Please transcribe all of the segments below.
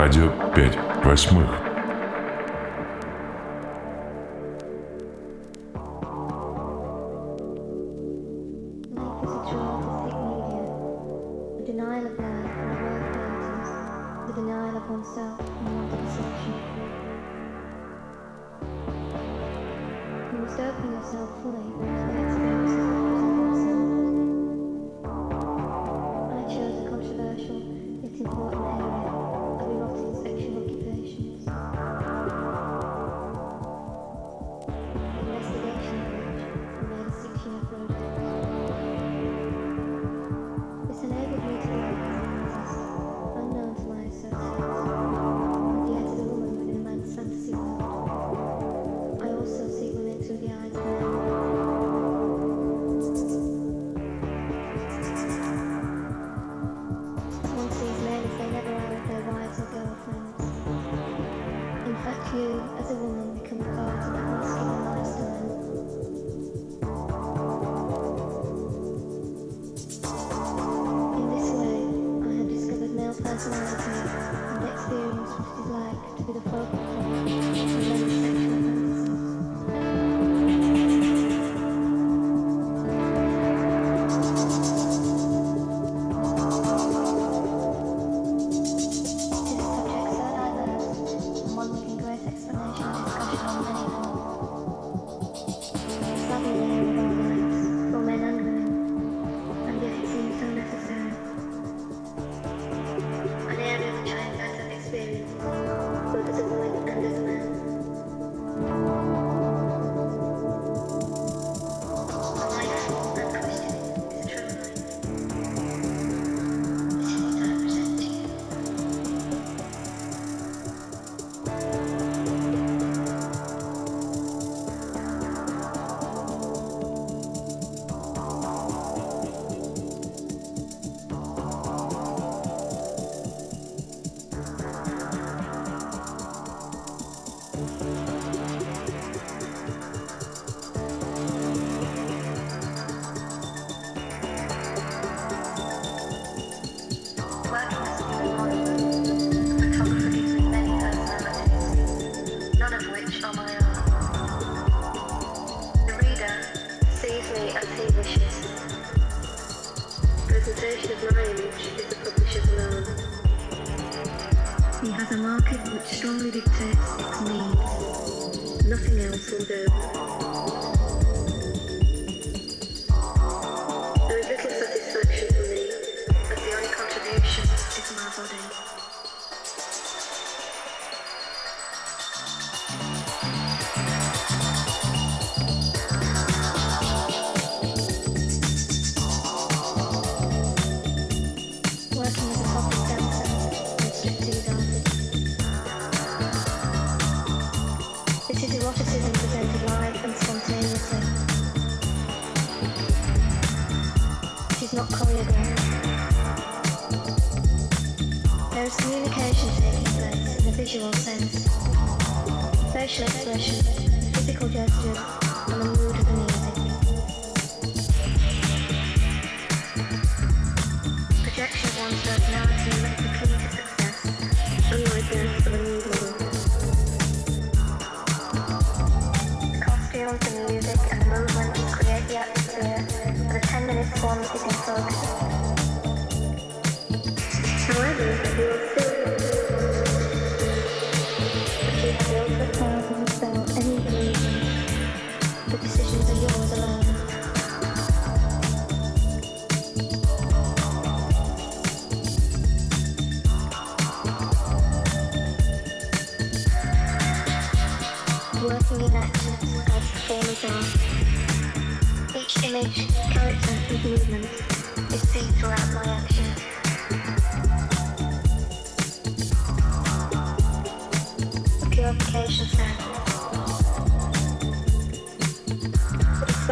Радио 5 восьмых.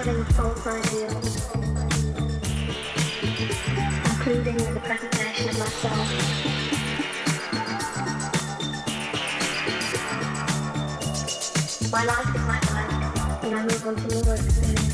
modern folk ideals, including the presentation of myself. My life is my life, and I move on to new experiences.